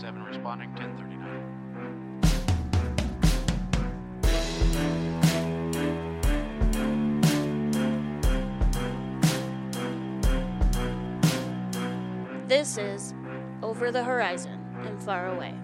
responding 1039. This is Over the Horizon and Far Away.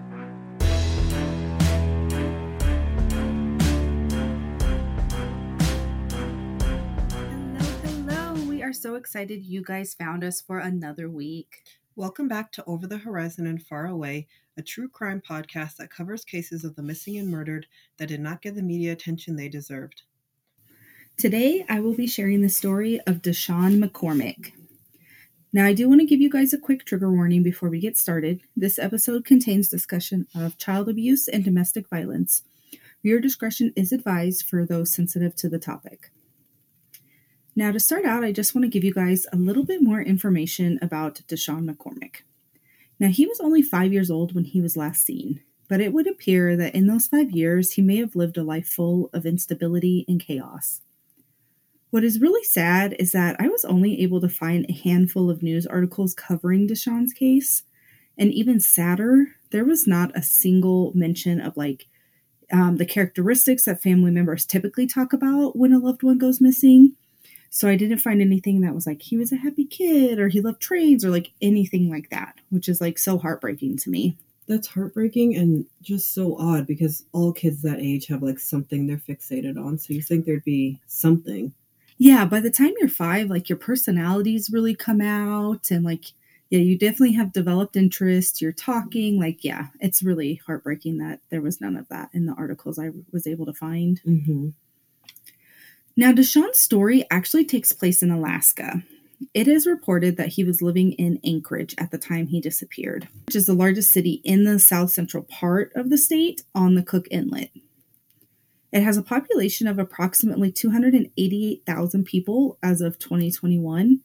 Hello, hello. We are so excited you guys found us for another week. Welcome back to Over the Horizon and Far Away, a true crime podcast that covers cases of the missing and murdered that did not get the media attention they deserved. Today, I will be sharing the story of Dashawn McCormick. Now, I do want to give you guys a quick trigger warning before we get started. This episode contains discussion of child abuse and domestic violence. Your discretion is advised for those sensitive to the topic. Now, to start out, I just want to give you guys a little bit more information about Dashawn McCormick. Now, he was only five years old when he was last seen, but it would appear that in those five years, he may have lived a life full of instability and chaos. What is really sad is that I was only able to find a handful of news articles covering Dashawn's case. And even sadder, there was not a single mention of like um, the characteristics that family members typically talk about when a loved one goes missing. So I didn't find anything that was like he was a happy kid or he loved trains or like anything like that, which is like so heartbreaking to me. That's heartbreaking and just so odd because all kids that age have like something they're fixated on. So you think there'd be something. Yeah, by the time you're five, like your personalities really come out and like yeah, you definitely have developed interest. You're talking, like, yeah, it's really heartbreaking that there was none of that in the articles I was able to find. Mm-hmm. Now, Dashawn's story actually takes place in Alaska. It is reported that he was living in Anchorage at the time he disappeared, which is the largest city in the south central part of the state on the Cook Inlet. It has a population of approximately 288,000 people as of 2021,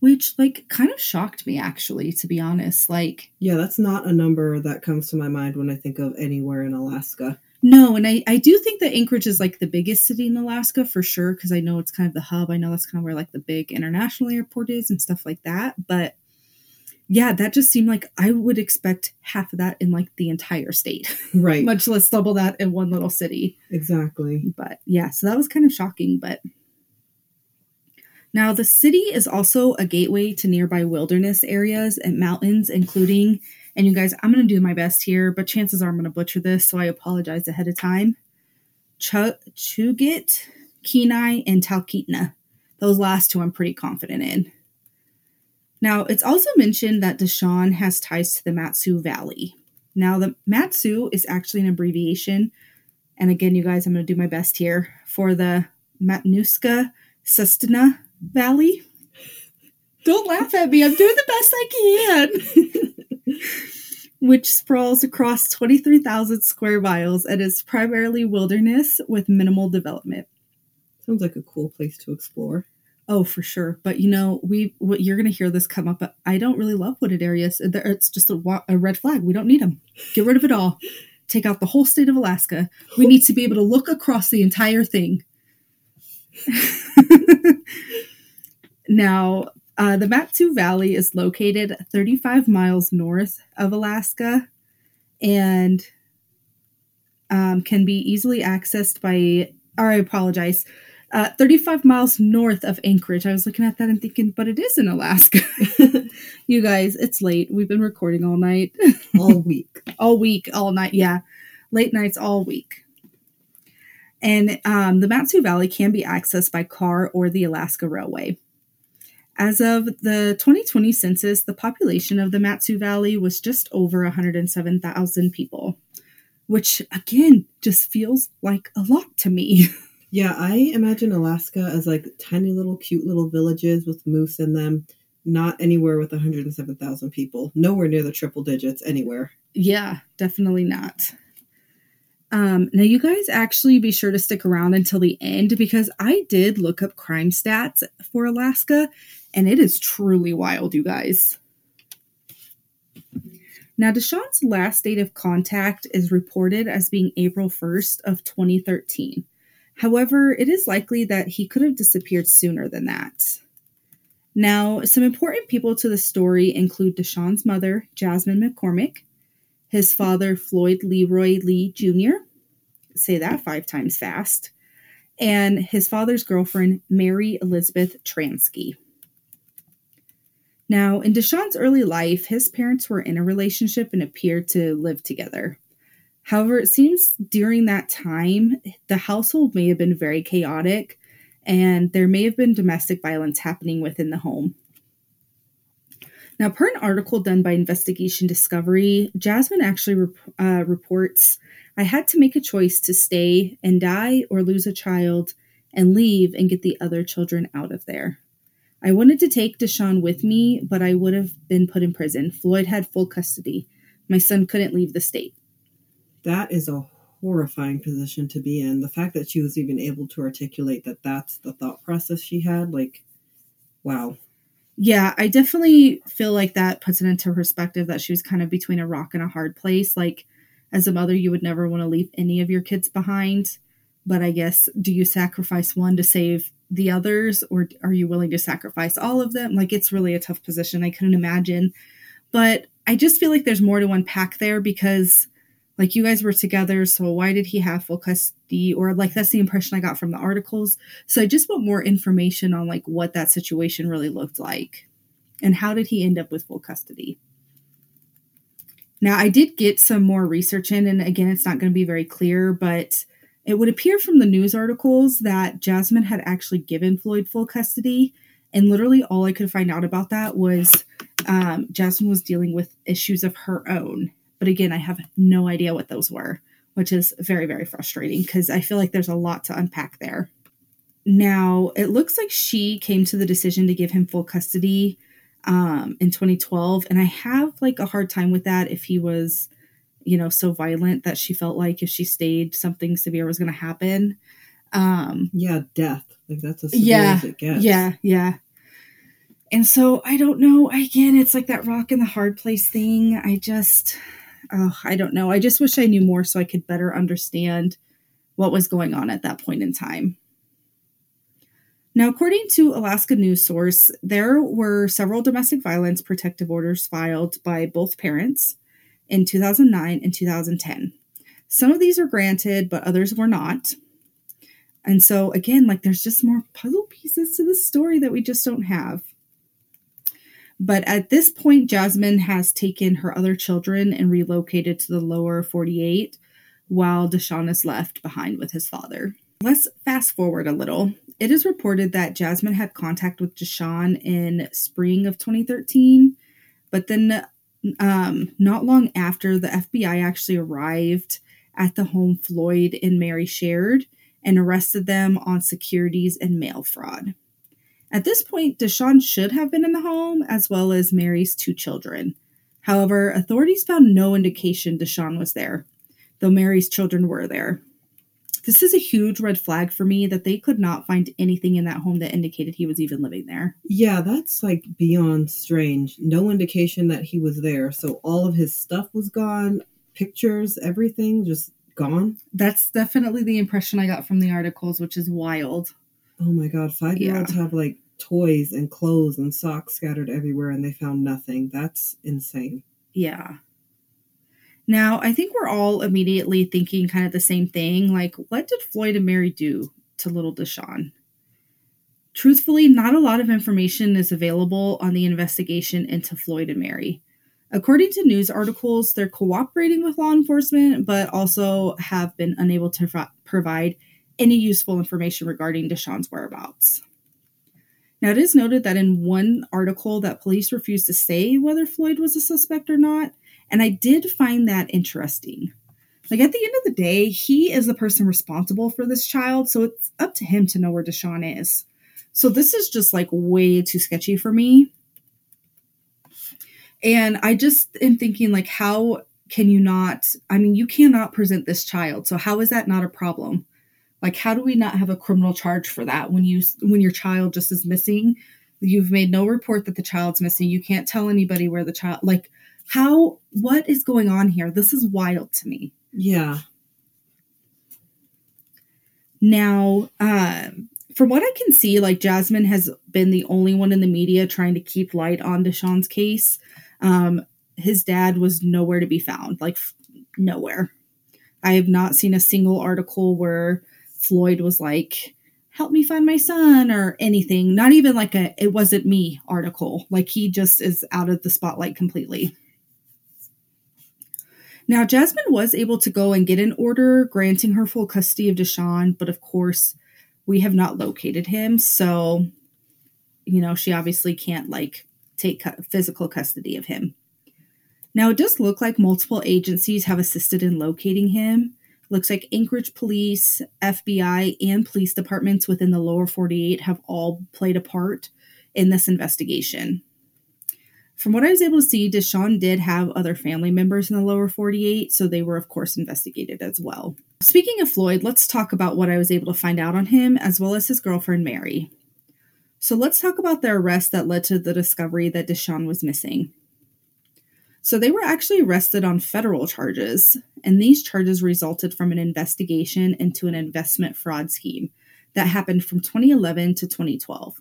which like kind of shocked me actually to be honest. Like Yeah, that's not a number that comes to my mind when I think of anywhere in Alaska. No, and I, I do think that Anchorage is like the biggest city in Alaska for sure, because I know it's kind of the hub. I know that's kind of where like the big international airport is and stuff like that. But yeah, that just seemed like I would expect half of that in like the entire state, Right. much less double that in one little city. exactly. But yeah, so that was kind of shocking. But now the city is also a gateway to nearby wilderness areas and mountains, including, and you guys, I'm going to do my best here, but chances are I'm going to butcher this, so I apologize ahead of time. Ch- Chugit, Kenai, and Talkeetna. Those last two I'm pretty confident in. Now, it's also mentioned that Dashawn has ties to the Matsu Valley. Now, the Matsu is actually an abbreviation and again, you guys, I'm going to do my best here for the Matanuska Sustina Valley. Don't laugh at me. I'm doing the best I can. Which sprawls across 23,000 square miles and is primarily wilderness with minimal development. Sounds like a cool place to explore. Oh, for sure. But you know, we what you're going to hear this come up. But I don't really love wooded areas. It's just a, a red flag. We don't need them. Get rid of it all. Take out the whole state of Alaska. We need to be able to look across the entire thing. now, uh, the Matsu Valley is located 35 miles north of Alaska and um, can be easily accessed by, or I apologize, uh, 35 miles north of Anchorage. I was looking at that and thinking, but it is in Alaska. you guys, it's late. We've been recording all night, All week. all week, all night. Yeah, late nights all week. And um, the Matsu Valley can be accessed by car or the Alaska Railway. As of the 2020 census, the population of the Matsu Valley was just over 107,000 people, which again just feels like a lot to me. Yeah, I imagine Alaska as like tiny little cute little villages with moose in them. Not anywhere with 107,000 people. Nowhere near the triple digits anywhere. Yeah, definitely not. Um, now, you guys actually be sure to stick around until the end because I did look up crime stats for Alaska and it is truly wild, you guys. Now, Dashawn's last date of contact is reported as being April 1st of 2013. However, it is likely that he could have disappeared sooner than that. Now, some important people to the story include Dashawn's mother, Jasmine McCormick, his father, Floyd Leroy Lee Jr., say that five times fast, and his father's girlfriend, Mary Elizabeth Transky. Now, in Dashawn's early life, his parents were in a relationship and appeared to live together. However, it seems during that time, the household may have been very chaotic and there may have been domestic violence happening within the home. Now, per an article done by Investigation Discovery, Jasmine actually rep- uh, reports I had to make a choice to stay and die or lose a child and leave and get the other children out of there. I wanted to take Dashawn with me, but I would have been put in prison. Floyd had full custody. My son couldn't leave the state. That is a horrifying position to be in. The fact that she was even able to articulate that that's the thought process she had, like, wow. Yeah, I definitely feel like that puts it into perspective that she was kind of between a rock and a hard place. Like, as a mother, you would never want to leave any of your kids behind. But I guess, do you sacrifice one to save the others, or are you willing to sacrifice all of them? Like, it's really a tough position. I couldn't imagine. But I just feel like there's more to unpack there because like you guys were together so why did he have full custody or like that's the impression i got from the articles so i just want more information on like what that situation really looked like and how did he end up with full custody now i did get some more research in and again it's not going to be very clear but it would appear from the news articles that jasmine had actually given floyd full custody and literally all i could find out about that was um, jasmine was dealing with issues of her own but again, I have no idea what those were, which is very, very frustrating because I feel like there's a lot to unpack there. Now, it looks like she came to the decision to give him full custody um, in 2012. And I have like a hard time with that if he was, you know, so violent that she felt like if she stayed, something severe was going to happen. Um, yeah, death. Like that's as severe yeah, as it gets. Yeah, yeah. And so I don't know. Again, it's like that rock in the hard place thing. I just, oh, I don't know. I just wish I knew more so I could better understand what was going on at that point in time. Now, according to Alaska News Source, there were several domestic violence protective orders filed by both parents in 2009 and 2010. Some of these are granted, but others were not. And so, again, like there's just more puzzle pieces to the story that we just don't have. But at this point, Jasmine has taken her other children and relocated to the lower 48, while Dashawn is left behind with his father. Let's fast forward a little. It is reported that Jasmine had contact with Dashawn in spring of 2013, but then um, not long after, the FBI actually arrived at the home Floyd and Mary shared and arrested them on securities and mail fraud. At this point, Dashawn should have been in the home, as well as Mary's two children. However, authorities found no indication Dashawn was there, though Mary's children were there. This is a huge red flag for me that they could not find anything in that home that indicated he was even living there. Yeah, that's like beyond strange. No indication that he was there. So all of his stuff was gone, pictures, everything just gone. That's definitely the impression I got from the articles, which is wild. Oh my god, five year olds have like toys and clothes and socks scattered everywhere and they found nothing. That's insane. Yeah. Now, I think we're all immediately thinking kind of the same thing. Like, what did Floyd and Mary do to little Dashawn? Truthfully, not a lot of information is available on the investigation into Floyd and Mary. According to news articles, they're cooperating with law enforcement, but also have been unable to pro- provide any useful information regarding Dashawn's whereabouts. Now, it is noted that in one article that police refused to say whether Floyd was a suspect or not, and I did find that interesting. Like at the end of the day, he is the person responsible for this child, so it's up to him to know where Dashawn is. So this is just like way too sketchy for me. And I just am thinking like how can you not I mean you cannot present this child. So how is that not a problem? Like, how do we not have a criminal charge for that when you when your child just is missing? You've made no report that the child's missing. You can't tell anybody where the child. Like, how? What is going on here? This is wild to me. Yeah. Now, um, from what I can see, like Jasmine has been the only one in the media trying to keep light on Dashawn's case. Um, his dad was nowhere to be found, like f- nowhere. I have not seen a single article where Floyd was like, help me find my son or anything. Not even like a it wasn't me article. Like he just is out of the spotlight completely. Now, Jasmine was able to go and get an order granting her full custody of Dashawn, but of course, we have not located him. So, you know, she obviously can't like take physical custody of him. Now, it does look like multiple agencies have assisted in locating him. Looks like Anchorage Police, FBI, and police departments within the lower 48 have all played a part in this investigation. From what I was able to see, Dashawn did have other family members in the lower 48, so they were, of course, investigated as well. Speaking of Floyd, let's talk about what I was able to find out on him, as well as his girlfriend, Mary. So let's talk about the arrest that led to the discovery that Dashawn was missing. So they were actually arrested on federal charges, and these charges resulted from an investigation into an investment fraud scheme that happened from 2011 to 2012.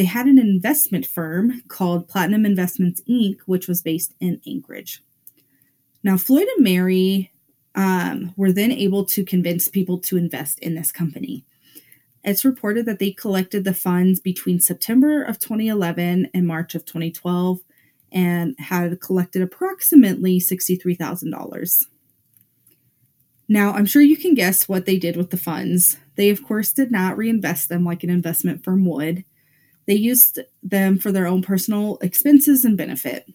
They had an investment firm called Platinum Investments Inc., which was based in Anchorage. Now, Floyd and Mary um, were then able to convince people to invest in this company. It's reported that they collected the funds between September of 2011 and March of 2012 and had collected approximately $63,000. Now, I'm sure you can guess what they did with the funds. They, of course, did not reinvest them like an investment firm would. They used them for their own personal expenses and benefit.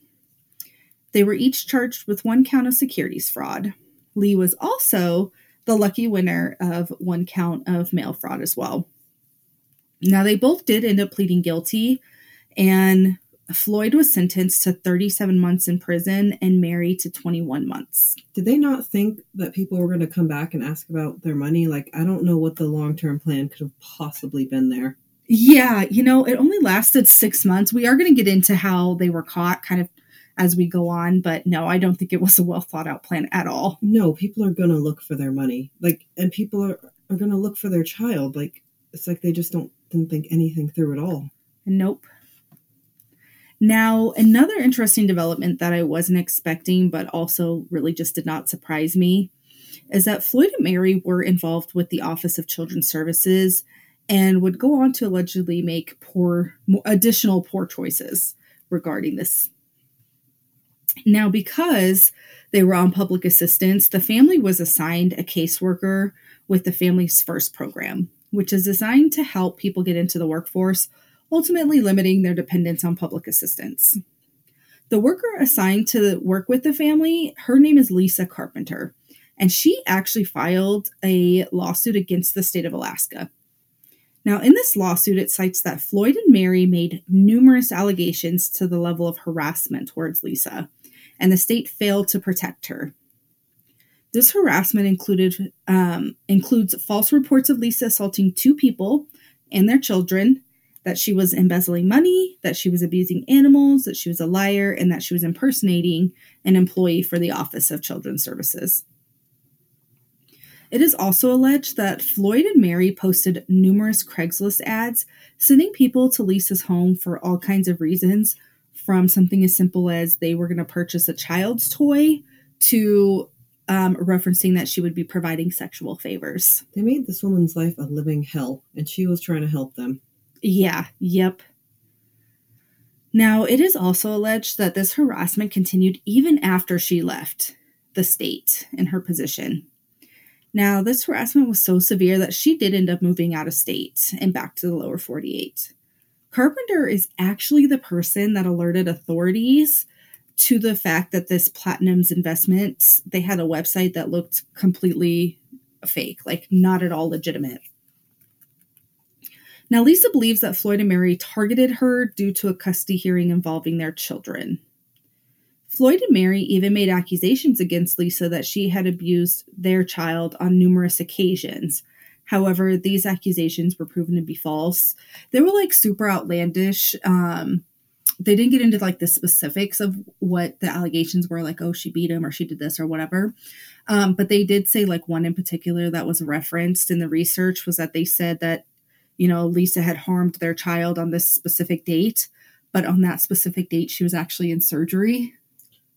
They were each charged with one count of securities fraud. Lee was also the lucky winner of one count of mail fraud as well. Now, they both did end up pleading guilty, and Floyd was sentenced to 37 months in prison and Mary to 21 months. Did they not think that people were going to come back and ask about their money? Like, I don't know what the long term plan could have possibly been there. Yeah, you know, it only lasted six months. We are going to get into how they were caught kind of as we go on, but no, I don't think it was a well thought out plan at all. No, people are going to look for their money. Like, and people are, are going to look for their child. Like, it's like they just don't didn't think anything through at all. Nope. Now, another interesting development that I wasn't expecting, but also really just did not surprise me, is that Floyd and Mary were involved with the Office of Children's Services and would go on to allegedly make poor, additional poor choices regarding this. Now, because they were on public assistance, the family was assigned a caseworker with the Family's First program, which is designed to help people get into the workforce ultimately limiting their dependence on public assistance. The worker assigned to work with the family, her name is Lisa Carpenter, and she actually filed a lawsuit against the state of Alaska. Now, in this lawsuit, it cites that Floyd and Mary made numerous allegations to the level of harassment towards Lisa, and the state failed to protect her. This harassment included um, includes false reports of Lisa assaulting two people and their children, that she was embezzling money, that she was abusing animals, that she was a liar, and that she was impersonating an employee for the Office of Children's Services. It is also alleged that Floyd and Mary posted numerous Craigslist ads sending people to Lisa's home for all kinds of reasons, from something as simple as they were going to purchase a child's toy to um, referencing that she would be providing sexual favors. They made this woman's life a living hell, and she was trying to help them. Yeah, yep. Now, it is also alleged that this harassment continued even after she left the state in her position. Now, this harassment was so severe that she did end up moving out of state and back to the lower 48. Carpenter is actually the person that alerted authorities to the fact that this Platinum's investments, they had a website that looked completely fake, like not at all legitimate. Now, Lisa believes that Floyd and Mary targeted her due to a custody hearing involving their children. Floyd and Mary even made accusations against Lisa that she had abused their child on numerous occasions. However, these accusations were proven to be false. They were like super outlandish. Um, they didn't get into like the specifics of what the allegations were, like, oh, she beat him or she did this or whatever. Um, but they did say, like, one in particular that was referenced in the research was that they said that you know, Lisa had harmed their child on this specific date, but on that specific date, she was actually in surgery.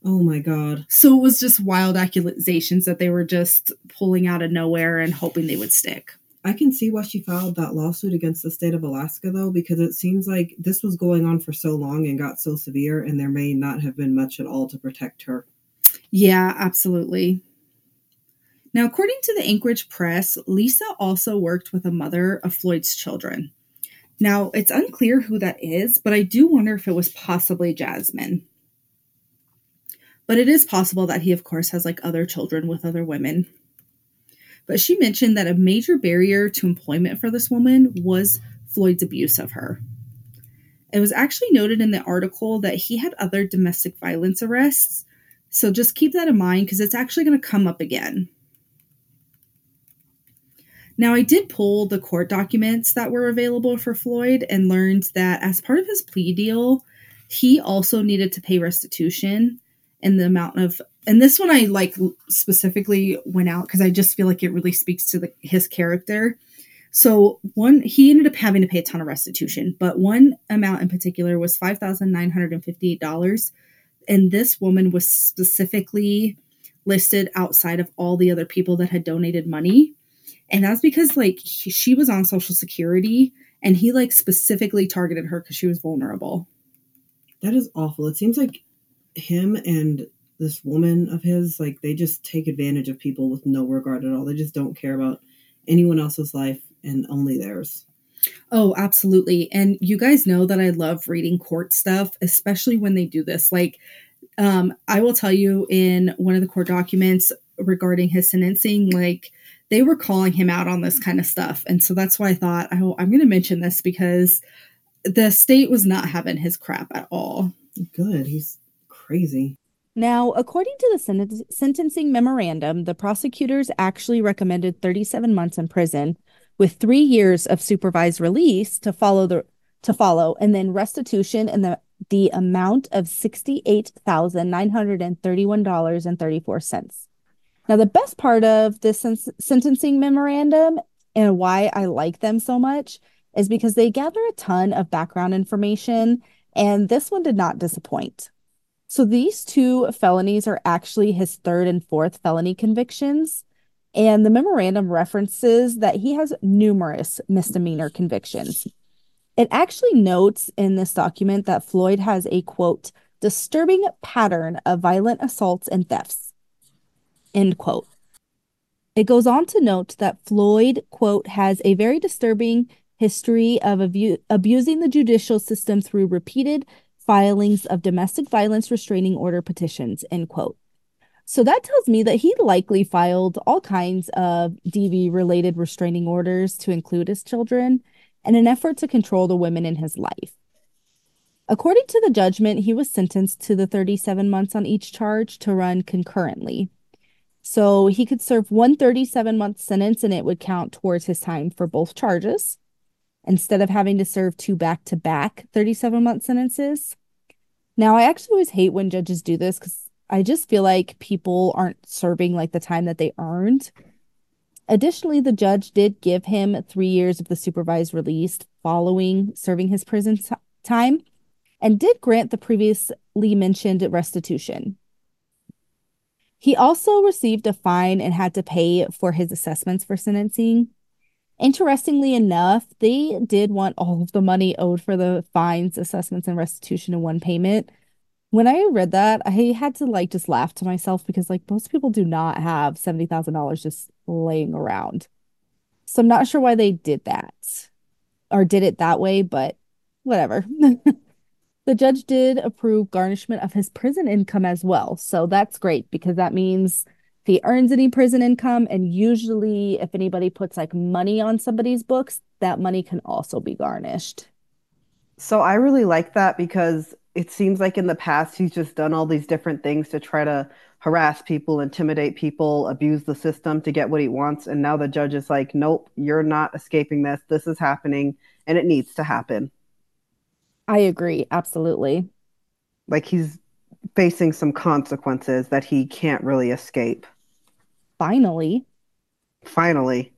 Oh my God. So it was just wild accusations that they were just pulling out of nowhere and hoping they would stick. I can see why she filed that lawsuit against the state of Alaska, though, because it seems like this was going on for so long and got so severe, and there may not have been much at all to protect her. Yeah, absolutely. Now, according to the Anchorage Press, Lisa also worked with a mother of Floyd's children. Now, it's unclear who that is, but I do wonder if it was possibly Jasmine. But it is possible that he, of course, has like other children with other women. But she mentioned that a major barrier to employment for this woman was Floyd's abuse of her. It was actually noted in the article that he had other domestic violence arrests. So just keep that in mind because it's actually going to come up again. Now, I did pull the court documents that were available for Floyd and learned that as part of his plea deal, he also needed to pay restitution and the amount of and this one I like specifically went out because I just feel like it really speaks to the, his character. So one, he ended up having to pay a ton of restitution, but one amount in particular was five thousand nine hundred and fifty-eight dollars, and this woman was specifically listed outside of all the other people that had donated money, and that's because like he, she was on Social Security, and he like specifically targeted her because she was vulnerable. That is awful. It seems like him and this woman of his, like they just take advantage of people with no regard at all. They just don't care about anyone else's life and only theirs. Oh, absolutely. And you guys know that I love reading court stuff, especially when they do this. Like, um, I will tell you in one of the court documents regarding his sentencing, like they were calling him out on this kind of stuff. And so that's why I thought, oh, I'm going to mention this because the state was not having his crap at all. Good. He's crazy. Now, according to the sen- sentencing memorandum, the prosecutors actually recommended 37 months in prison with 3 years of supervised release to follow the to follow and then restitution in the the amount of $68,931.34. Now, the best part of this sen- sentencing memorandum and why I like them so much is because they gather a ton of background information, and this one did not disappoint. So these two felonies are actually his third and fourth felony convictions. And the memorandum references that he has numerous misdemeanor convictions. It actually notes in this document that Floyd has a quote, disturbing pattern of violent assaults and thefts. End quote. It goes on to note that Floyd, quote, has a very disturbing history of abu- abusing the judicial system through repeated filings of domestic violence restraining order petitions, end quote. So that tells me that he likely filed all kinds of DV related restraining orders to include his children in an effort to control the women in his life. According to the judgment, he was sentenced to the 37 months on each charge to run concurrently. So he could serve one 37 month sentence and it would count towards his time for both charges instead of having to serve two back to back 37 month sentences. Now, I actually always hate when judges do this because I just feel like people aren't serving like the time that they earned. Additionally, the judge did give him three years of the supervised release following serving his prison t- time and did grant the previously mentioned restitution. He also received a fine and had to pay for his assessments for sentencing. Interestingly enough, they did want all of the money owed for the fines, assessments, and restitution in one payment. When I read that, I had to like just laugh to myself because like most people do not have $70,000 just laying around. So I'm not sure why they did that or did it that way, but whatever. the judge did approve garnishment of his prison income as well. So that's great because that means he earns any prison income. And usually, if anybody puts like money on somebody's books, that money can also be garnished. So I really like that because it seems like in the past he's just done all these different things to try to harass people, intimidate people, abuse the system to get what he wants. And now the judge is like, nope, you're not escaping this. This is happening and it needs to happen. I agree. Absolutely. Like he's facing some consequences that he can't really escape. Finally. Finally.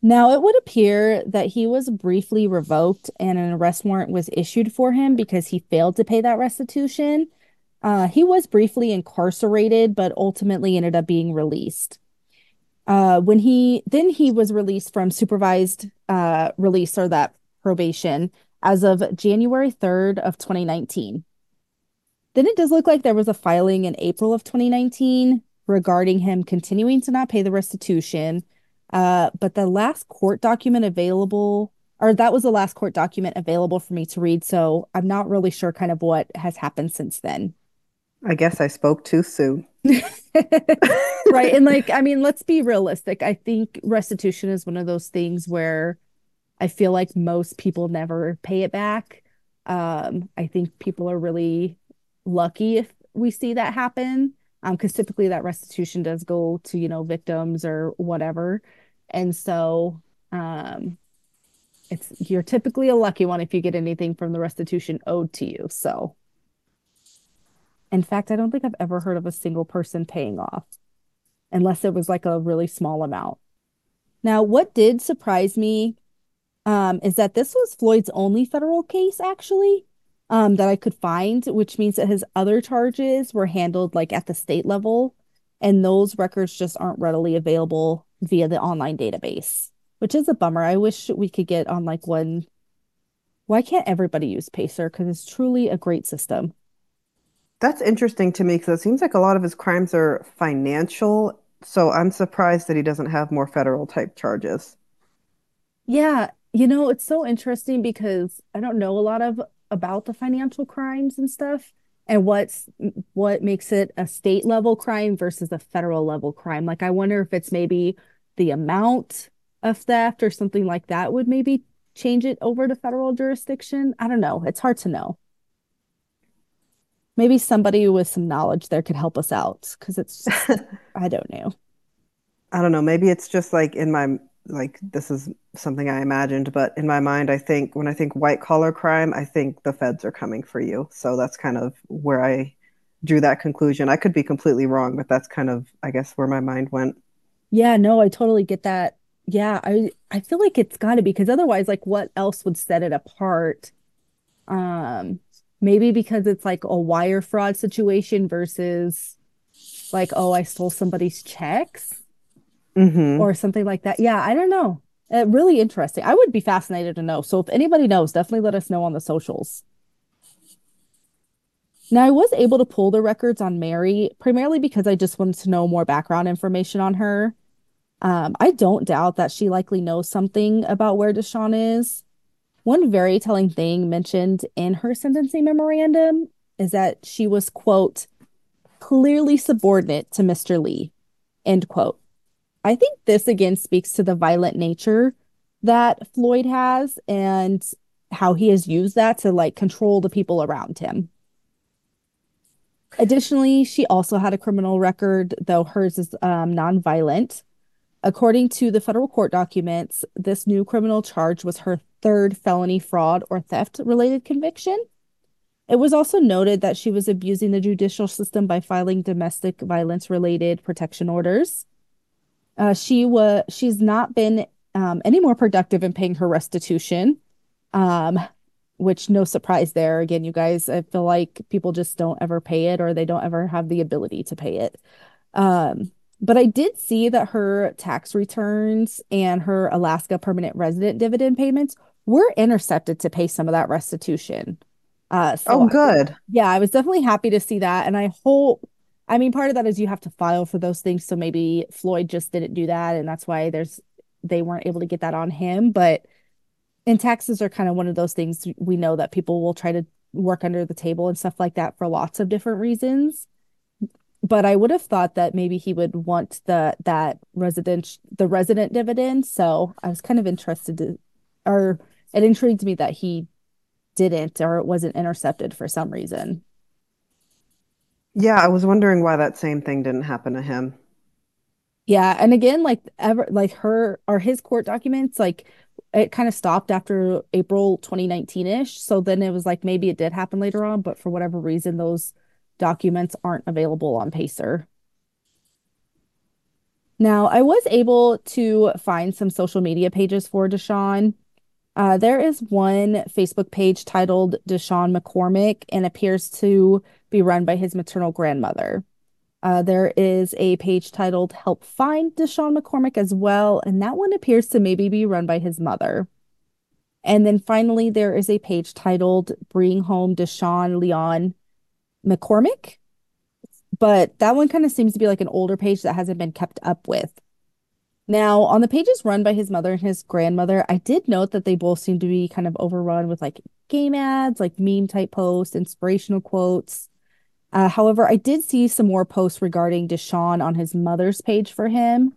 Now, it would appear that he was briefly revoked and an arrest warrant was issued for him because he failed to pay that restitution. Uh, he was briefly incarcerated, but ultimately ended up being released. Uh, when he then he was released from supervised uh, release or that probation as of January 3rd of 2019. Then it does look like there was a filing in April of 2019 regarding him continuing to not pay the restitution. Uh, but the last court document available, or that was the last court document available for me to read. So I'm not really sure kind of what has happened since then. I guess I spoke too soon. right. And like, I mean, let's be realistic. I think restitution is one of those things where I feel like most people never pay it back. Um, I think people are really lucky if we see that happen. Um, because typically that restitution does go to, you know, victims or whatever. And so um it's you're typically a lucky one if you get anything from the restitution owed to you. So in fact, I don't think I've ever heard of a single person paying off unless it was like a really small amount. Now, what did surprise me um, is that this was Floyd's only federal case, actually, um, that I could find, which means that his other charges were handled like at the state level, and those records just aren't readily available via the online database, which is a bummer. I wish we could get on like one. Why can't everybody use Pacer? Because it's truly a great system. That's interesting to me because it seems like a lot of his crimes are financial. So I'm surprised that he doesn't have more federal type charges. Yeah, you know, it's so interesting because I don't know a lot of about the financial crimes and stuff and what's what makes it a state level crime versus a federal level crime. Like I wonder if it's maybe the amount of theft or something like that would maybe change it over to federal jurisdiction. I don't know. It's hard to know maybe somebody with some knowledge there could help us out because it's just, I don't know. I don't know. Maybe it's just like in my like this is something I imagined, but in my mind, I think when I think white collar crime, I think the feds are coming for you. So that's kind of where I drew that conclusion. I could be completely wrong, but that's kind of I guess where my mind went. Yeah, no, I totally get that. Yeah, I I feel like it's got to be because otherwise, like, what else would set it apart? Um, maybe because it's like a wire fraud situation versus like oh i stole somebody's checks mm-hmm. or something like that yeah i don't know uh, really interesting i would be fascinated to know so if anybody knows definitely let us know on the socials now i was able to pull the records on mary primarily because i just wanted to know more background information on her um, i don't doubt that she likely knows something about where dashawn is one very telling thing mentioned in her sentencing memorandum is that she was, quote, clearly subordinate to Mr. Lee, end quote. I think this again speaks to the violent nature that Floyd has and how he has used that to like control the people around him. Additionally, she also had a criminal record, though hers is um, nonviolent. According to the federal court documents, this new criminal charge was her third felony fraud or theft related conviction. It was also noted that she was abusing the judicial system by filing domestic violence related protection orders. Uh, she was she's not been um, any more productive in paying her restitution, um, which no surprise there. Again, you guys, I feel like people just don't ever pay it or they don't ever have the ability to pay it. Um, but I did see that her tax returns and her Alaska permanent resident dividend payments were intercepted to pay some of that restitution. Uh, so oh, good. I, yeah, I was definitely happy to see that. And I hope, I mean, part of that is you have to file for those things. So maybe Floyd just didn't do that. And that's why there's, they weren't able to get that on him. But in taxes are kind of one of those things we know that people will try to work under the table and stuff like that for lots of different reasons but I would have thought that maybe he would want the that resident the resident dividend. So I was kind of interested to, or it intrigued me that he didn't or it wasn't intercepted for some reason. Yeah, I was wondering why that same thing didn't happen to him. Yeah, and again, like ever, like her or his court documents, like it kind of stopped after April 2019 ish. So then it was like maybe it did happen later on, but for whatever reason, those documents aren't available on Pacer. Now, I was able to find some social media pages for Dashawn. Uh, there is one Facebook page titled Dashawn McCormick and appears to be run by his maternal grandmother. Uh, there is a page titled Help Find Dashawn McCormick as well, and that one appears to maybe be run by his mother. And then finally, there is a page titled Bring Home Dashawn Leon McCormick, but that one kind of seems to be like an older page that hasn't been kept up with. Now, on the pages run by his mother and his grandmother, I did note that they both seem to be kind of overrun with like game ads, like meme type posts, inspirational quotes. Uh, however, I did see some more posts regarding Dashawn on his mother's page for him.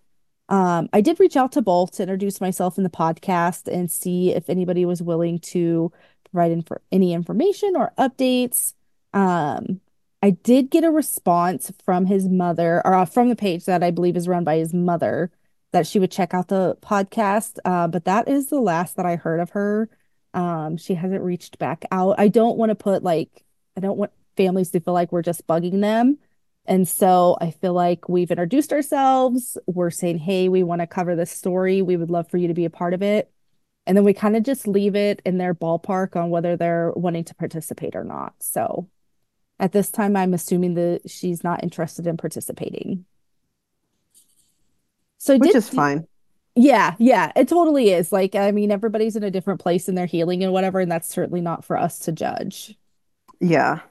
Um, I did reach out to both to introduce myself in the podcast and see if anybody was willing to provide inf- any information or updates. Um, I did get a response from his mother, or uh, from the page that I believe is run by his mother, that she would check out the podcast. Uh, but that is the last that I heard of her. Um, she hasn't reached back out. I don't want to put like, I don't want families to feel like we're just bugging them. And so I feel like we've introduced ourselves. We're saying, hey, we want to cover this story. We would love for you to be a part of it. And then we kind of just leave it in their ballpark on whether they're wanting to participate or not. So at this time, I'm assuming that she's not interested in participating. So Which did is fine. yeah, yeah, it totally is. Like, I mean, everybody's in a different place in their healing and whatever, and that's certainly not for us to judge. Yeah.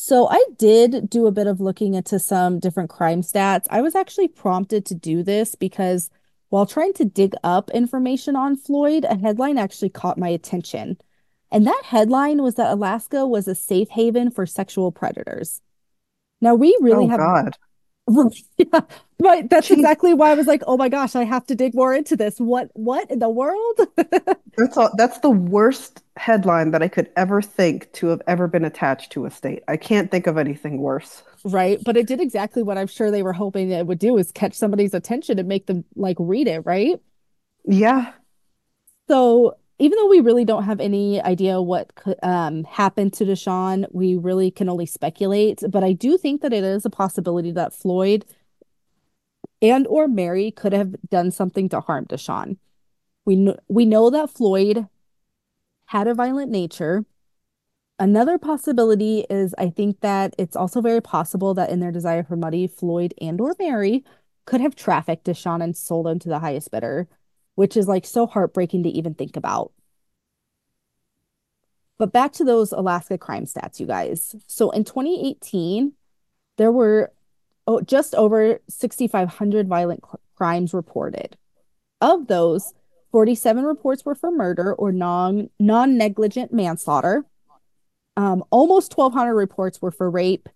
So I did do a bit of looking into some different crime stats. I was actually prompted to do this because while trying to dig up information on Floyd, a headline actually caught my attention. And that headline was that Alaska was a safe haven for sexual predators. Now, we really Oh have God. Yeah, right. That's exactly why I was like, oh my gosh, I have to dig more into this. What what in the world? That's all, that's the worst headline that I could ever think to have ever been attached to a state. I can't think of anything worse. Right. But it did exactly what I'm sure they were hoping it would do is catch somebody's attention and make them like read it, right? Yeah. So even though we really don't have any idea what um, happened to Dashawn, we really can only speculate. But I do think that it is a possibility that Floyd and or Mary could have done something to harm Dashawn. We know we know that Floyd had a violent nature. Another possibility is I think that it's also very possible that in their desire for money, Floyd and or Mary could have trafficked Dashawn and sold him to the highest bidder which is like so heartbreaking to even think about. But back to those Alaska crime stats, you guys. So in 2018, there were oh, just over 6,500 violent cr- crimes reported. Of those, 47 reports were for murder or non non-negligent manslaughter. Um, almost 1,200 reports were for rape.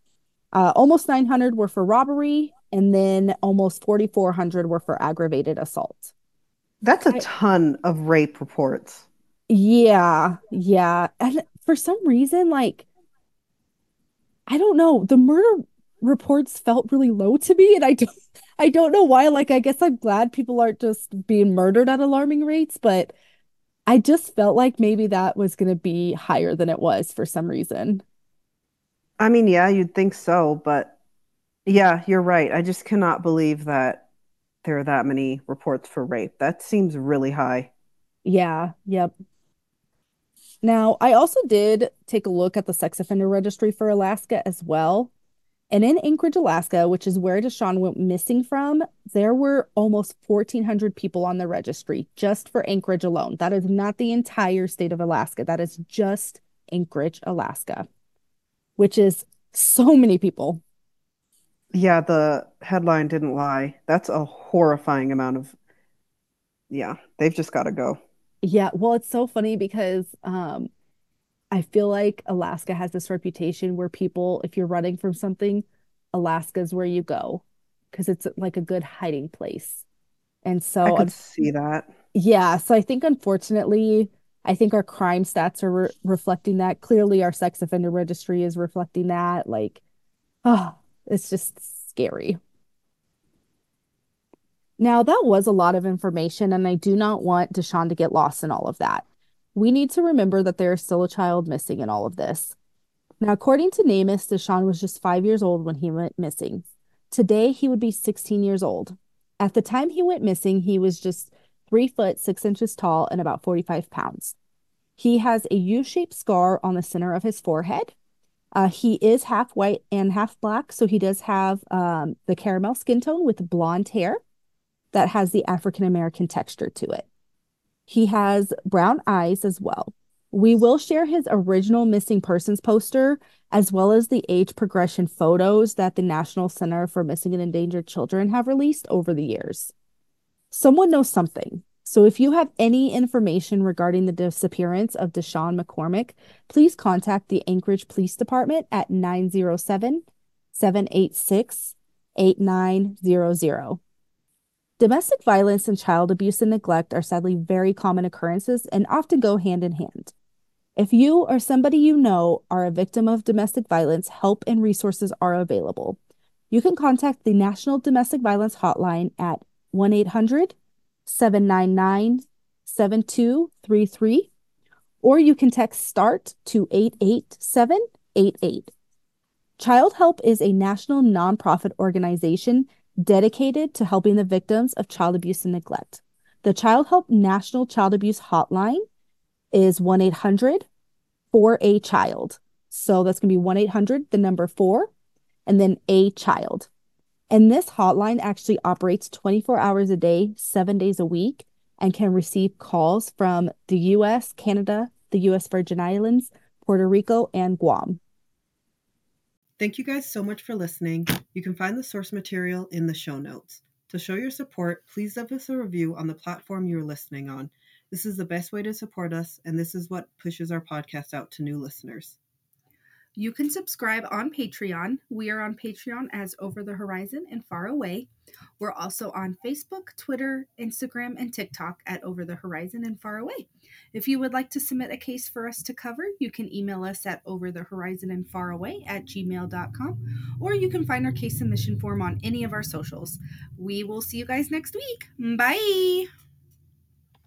Uh, almost 900 were for robbery, and then almost 4,400 were for aggravated assault. That's a I- ton of rape reports. Yeah, yeah. And for some reason, like, I don't know, the murder reports felt really low to me, and I don't I don't know why. Like, I guess I'm glad people aren't just being murdered at alarming rates, but I just felt like maybe that was gonna be higher than it was for some reason. I mean, yeah, you'd think so, but yeah, you're right. I just cannot believe that there are that many reports for rape. That seems really high. Yeah, yep. Now, I also did take a look at the sex offender registry for Alaska as well. And in Anchorage, Alaska, which is where Dashawn went missing from, there were almost 1,400 people on the registry just for Anchorage alone. That is not the entire state of Alaska. That is just Anchorage, Alaska, which is so many people. Yeah, the headline didn't lie. That's a horrifying amount of, yeah, they've just got to go. Yeah, well, it's so funny because um, I feel like Alaska has this reputation where people, if you're running from something, Alaska is where you go because it's like a good hiding place. And so I could see that. yeah, so I think unfortunately, I think our crime stats are re reflecting that. Clearly, our sex offender registry is reflecting that. Like, oh, it's just scary. Now, that was a lot of information, and I do not want Dashawn to get lost in all of that. We need to remember that there is still a child missing in all of this. Now, according to NamUs, Dashawn was just five years old when he went missing. Today, he would be 16 years old. At the time he went missing, he was just three foot six inches tall and about 45 pounds. He has a U shaped scar on the center of his forehead. Uh, he is half white and half black, so he does have um, the caramel skin tone with blonde hair that has the African American texture to it. He has brown eyes as well. We will share his original missing persons poster as well as the age progression photos that the National Center for Missing and Endangered Children have released over the years. Someone knows something. So if you have any information regarding the disappearance of Dashawn McCormick, please contact the Anchorage Police Department at 907 786 8900. Domestic violence and child abuse and neglect are sadly very common occurrences and often go hand in hand. If you or somebody you know are a victim of domestic violence, help and resources are available. You can contact the National Domestic Violence Hotline at 1 800 799 7233, or you can text START to 88788. Child Help is a national nonprofit organization dedicated to helping the victims of child abuse and neglect. The Child Help National Child Abuse Hotline is 1 800 for a child. So that's going to be 1 800, the number four, and then a child. And this hotline actually operates 24 hours a day, seven days a week, and can receive calls from the US, Canada, the US Virgin Islands, Puerto Rico, and Guam. Thank you guys so much for listening. You can find the source material in the show notes. To show your support, please leave us a review on the platform you are listening on. This is the best way to support us, and this is what pushes our podcast out to new listeners. You can subscribe on Patreon. We are on Patreon as Over the Horizon and Far Away. We're also on Facebook, Twitter, Instagram, and TikTok at Over the Horizon and Far Away. If you would like to submit a case for us to cover, you can email us at Over the Horizon and Far Away at gmail.com, or you can find our case submission form on any of our socials. We will see you guys next week. Bye.